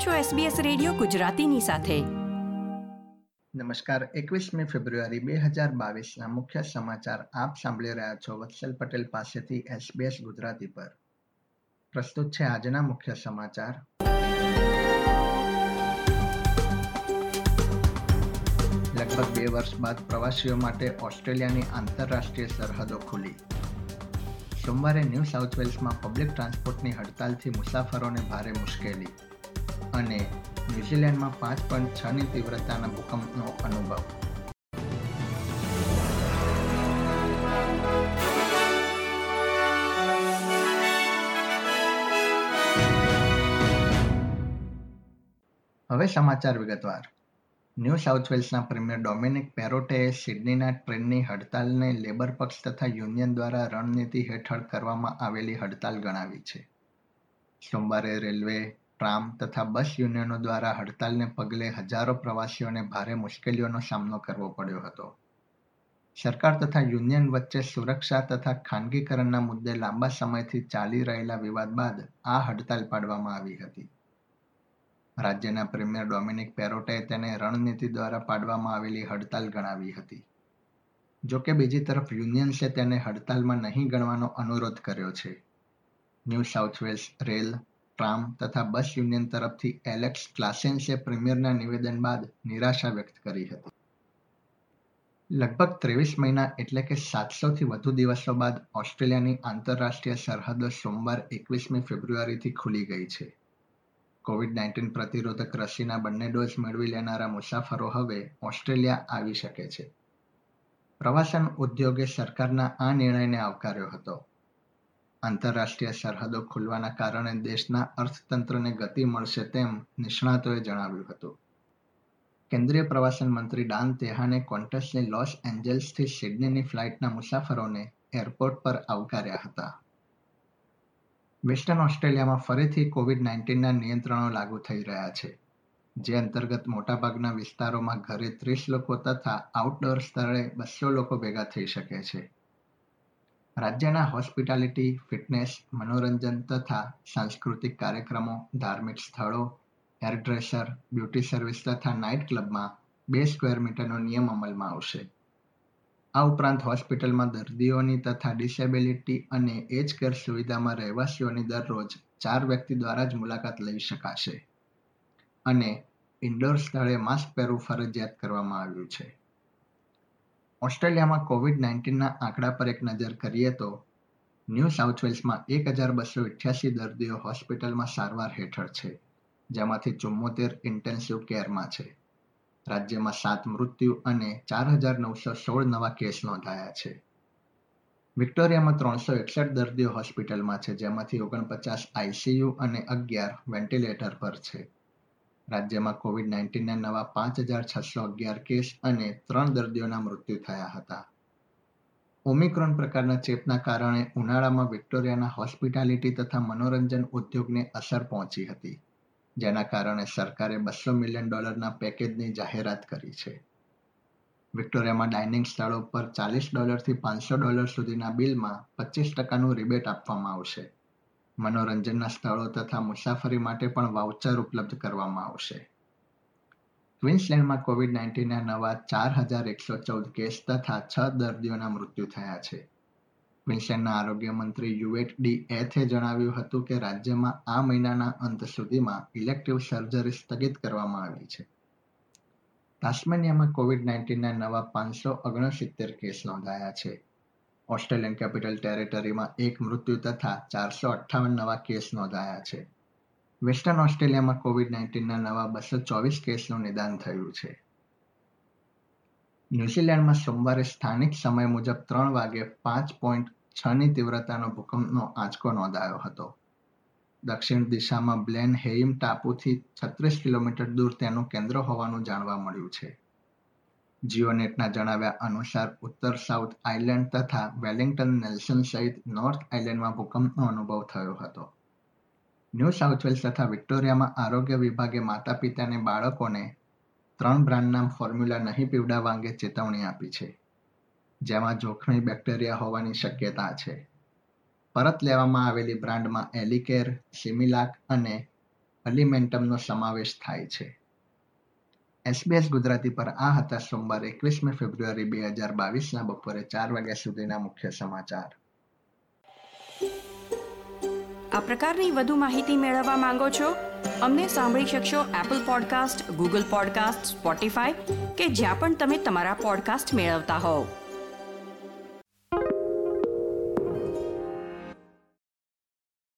આપ છો SBS radio ગુજરાતીની સાથે. નમસ્કાર, એકવીસમી ફેબ્રુઆરી બે હજાર બાવીસના મુખ્ય સમાચાર આપ સાંભળી રહ્યા છો વત્સલ પટેલ પાસેથી SBS ગુજરાતી પર. પ્રસ્તુત છે આજના મુખ્ય સમાચાર. લગભગ બે વર્ષ બાદ પ્રવાસીઓ માટે ઓસ્ટ્રેલિયાની આંતરરાષ્ટ્રીય સરહદો ખુલી. સોમવારે ન્યૂ સાઉથ વેલ્સમાં પબ્લિક ટ્રાન્સપોર્ટની હડતાલથી મુસાફરોને ભારે મુશ્કેલી. અને ન્યૂઝીલેન્ડમાં પાંચ પોઈન્ટ છની તીવ્રતાના ભૂકંપનો અનુભવ. હવે સમાચાર વિગતવાર. ન્યૂ સાઉથ વેલ્સના પ્રીમિયર ડોમિનિક પેરોટેએ સિડનીના ટ્રેનની હડતાલને લેબર પક્ષ તથા યુનિયન દ્વારા રણનીતિ હેઠળ કરવામાં આવેલી હડતાલ ગણાવી છે. સોમવારે રેલવે ટ્રામ તથા બસ યુનિયનો દ્વારા હડતાલને પગલે હજારો પ્રવાસીઓને ભારે મુશ્કેલીઓનો સામનો કરવો પડ્યો હતો. સરકાર તથા યુનિયન વચ્ચે સુરક્ષા તથા ખાનગીકરણના મુદ્દે લાંબા સમયથી ચાલી રહેલા વિવાદ બાદ આ હડતાલ પાડવામાં આવી હતી. રાજ્યના પ્રીમિયર ડોમિનિક પેરોટે તેને રણનીતિ દ્વારા પાડવામાં આવેલી હડતાલ ગણાવી હતી. જોકે બીજી તરફ યુનિયન્સે તેને હડતાલમાં નહીં ગણવાનો અનુરોધ કર્યો છે. New South Wales rail tram તથા બસ યુનિયન તરફથી એલેક્સ ક્લાસેન્સે પ્રીમિયરના નિવેદન બાદ નિરાશા વ્યક્ત કરી હતી. લગભગ ત્રેવીસ મહિના એટલે કે સાતસોથી વધુ દિવસો બાદ ઓસ્ટ્રેલિયાની આંતરરાષ્ટ્રીય સરહદો સોમવાર એકવીસમી ફેબ્રુઆરીથી ખુલી ગઈ છે. કોવિડ નાઇન્ટીન પ્રતિરોધક રસીના બંને ડોઝ મેળવી લેનારા મુસાફરો હવે ઓસ્ટ્રેલિયા આવી શકે છે. પ્રવાસન ઉદ્યોગે સરકારના આ નિર્ણયને આવકાર્યો હતો. આંતરરાષ્ટ્રીય સરહદો ખુલવાના કારણે દેશના અર્થતંત્રને ગતિ મળશે તેમ નિષ્ણાતોએ જણાવ્યું હતું. કેન્દ્રીય પ્રવાસન મંત્રી ડાન તેહાને કોન્ટસની લોસ એન્જલ્સથી સિડનીની ફ્લાઇટના મુસાફરોને એરપોર્ટ પર આવકાર્યા હતા. વેસ્ટર્ન ઓસ્ટ્રેલિયામાં ફરીથી કોવિડ નાઇન્ટીનના નિયંત્રણો લાગુ થઈ રહ્યા છે, જે અંતર્ગત મોટાભાગના વિસ્તારોમાં ઘરે ત્રીસ લોકો તથા આઉટડોર સ્થળે બસો લોકો ભેગા થઈ શકે છે. રાજ્યના હોસ્પિટાલિટી, ફિટનેસ, મનોરંજન તથા સાંસ્કૃતિક કાર્યક્રમો, ધાર્મિક સ્થળો હેરડ્રેસર બ્યુટી સર્વિસ તથા નાઇટ ક્લબમાં બે સ્ક્વેર મીટરનો નિયમ અમલમાં આવશે. આ ઉપરાંત હોસ્પિટલમાં દર્દીઓની તથા ડિસેબિલિટી અને એજ કેર સુવિધામાં રહેવાસીઓની દરરોજ ચાર વ્યક્તિ દ્વારા જ મુલાકાત લઈ શકાશે. અને ઇન્ડોર સ્થળે માસ્ક પહેરવું ફરજિયાત કરવામાં આવ્યું છે. ઓસ્ટ્રેલિયામાં કોવિડ નાઇન્ટીનના આંકડા પર એક નજર કરીએ તો, ન્યૂ સાઉથ વેલ્સમાં એક હજાર બસો અઠ્યાસી દર્દીઓ હોસ્પિટલમાં સારવાર હેઠળ છે, જેમાંથી ચુમ્મોતેર ઇન્ટેન્સિવ કેરમાં છે. રાજ્યમાં સાત મૃત્યુ અને ચાર હજાર નવસો સોળ નવા કેસ નોંધાયા છે. વિક્ટોરિયામાં ત્રણસો એકસઠ દર્દીઓ હોસ્પિટલમાં છે, જેમાંથી ઓગણપચાસ આઈસીયુ અને અગિયાર વેન્ટિલેટર પર છે. રાજ્યમાં કોવિડ નાઇન્ટીનના નવા પાંચ હજાર છસો અગિયાર કેસ અને ત્રણ દર્દીઓના મૃત્યુ થયા હતા. ઓમિક્રોન પ્રકારના ચેપના કારણે ઉનાળામાં વિક્ટોરિયાના હોસ્પિટાલિટી તથા મનોરંજન ઉદ્યોગને અસર પહોંચી હતી, જેના કારણે સરકારે બસો મિલિયન ડોલરના પેકેજની જાહેરાત કરી છે. વિક્ટોરિયામાં ડાઇનિંગ સ્થળો પર ચાલીસ ડોલરથી પાંચસો ડોલર સુધીના બિલમાં પચીસ ટકાનું રિબેટ આપવામાં આવશે. મનોરંજનના સ્થળો તથા મુસાફરી માટે પણ વાઉચર ઉપલબ્ધ કરવામાં આવશે. ક્વિન્સલેન્ડમાં કોવિડ નાઇન્ટીનના નવા ચાર હજાર એકસો ચૌદ કેસ તથા છ દર્દીઓના મૃત્યુ થયા છે. ક્વિન્સલેન્ડના આરોગ્ય મંત્રી યુએટ ડી એથે જણાવ્યું હતું કે રાજ્યમાં આ મહિનાના અંત સુધીમાં ઇલેક્ટિવ સર્જરી સ્થગિત કરવામાં આવી છે. તાસ્મેનિયામાં કોવિડ નાઇન્ટીનના નવા પાંચસો ઓગણસિત્તેર કેસ નોંધાયા છે. ઓસ્ટ્રેલિયન કેપિટલ ટેરેટરીમાં એક મૃત્યુ તથા ચારસો અઠ્ઠાવન નવા કેસ નોંધાયા છે. વેસ્ટર્ન ઓસ્ટ્રેલિયામાં કોવિડ નાઇન્ટીનના નવા બસો ચોવીસ કેસનું નિદાન થયું છે. ન્યુઝીલેન્ડમાં સોમવારે સ્થાનિક સમય મુજબ ત્રણ વાગે પાંચ પોઈન્ટ છની તીવ્રતાનો ભૂકંપનો આંચકો નોંધાયો હતો. દક્ષિણ દિશામાં બ્લેન હેઇમ ટાપુથી છત્રીસ કિલોમીટર દૂર તેનું કેન્દ્ર હોવાનું જાણવા મળ્યું છે. જીઓનેટના જણાવ્યા અનુસાર ઉત્તર સાઉથ આઇલેન્ડ તથા વેલિંગ્ટન નેલ્સન સહિત નોર્થ આઇલેન્ડમાં ભૂકંપનો અનુભવ થયો હતો. ન્યૂ સાઉથ વેલ્સ તથા વિક્ટોરિયામાં આરોગ્ય વિભાગે માતા પિતાને બાળકોને ત્રણ બ્રાન્ડના ફોર્મ્યુલા નહીં પીવડાવવા અંગે ચેતવણી આપી છે, જેમાં જોખમી બેક્ટેરિયા હોવાની શક્યતા છે. પરત લેવામાં આવેલી બ્રાન્ડમાં એલિકેર, સિમિલાક અને અલિમેન્ટમનો સમાવેશ થાય છે. એસબીએસ ગુજરાતી પર આ હતા સોમવાર એકવીસમી ફેબ્રુઆરી બે હજાર બાવીસના બપોરે ચાર વાગ્યા સુધીના મુખ્ય સમાચાર. આ પ્રકારની વધુ માહિતી મેળવવા માંગો છો? અમને સાંભળી શકશો Apple Podcast Google Podcast Spotify કે જ્યાં પણ તમે તમારા પોડકાસ્ટ મેળવતા હોવ.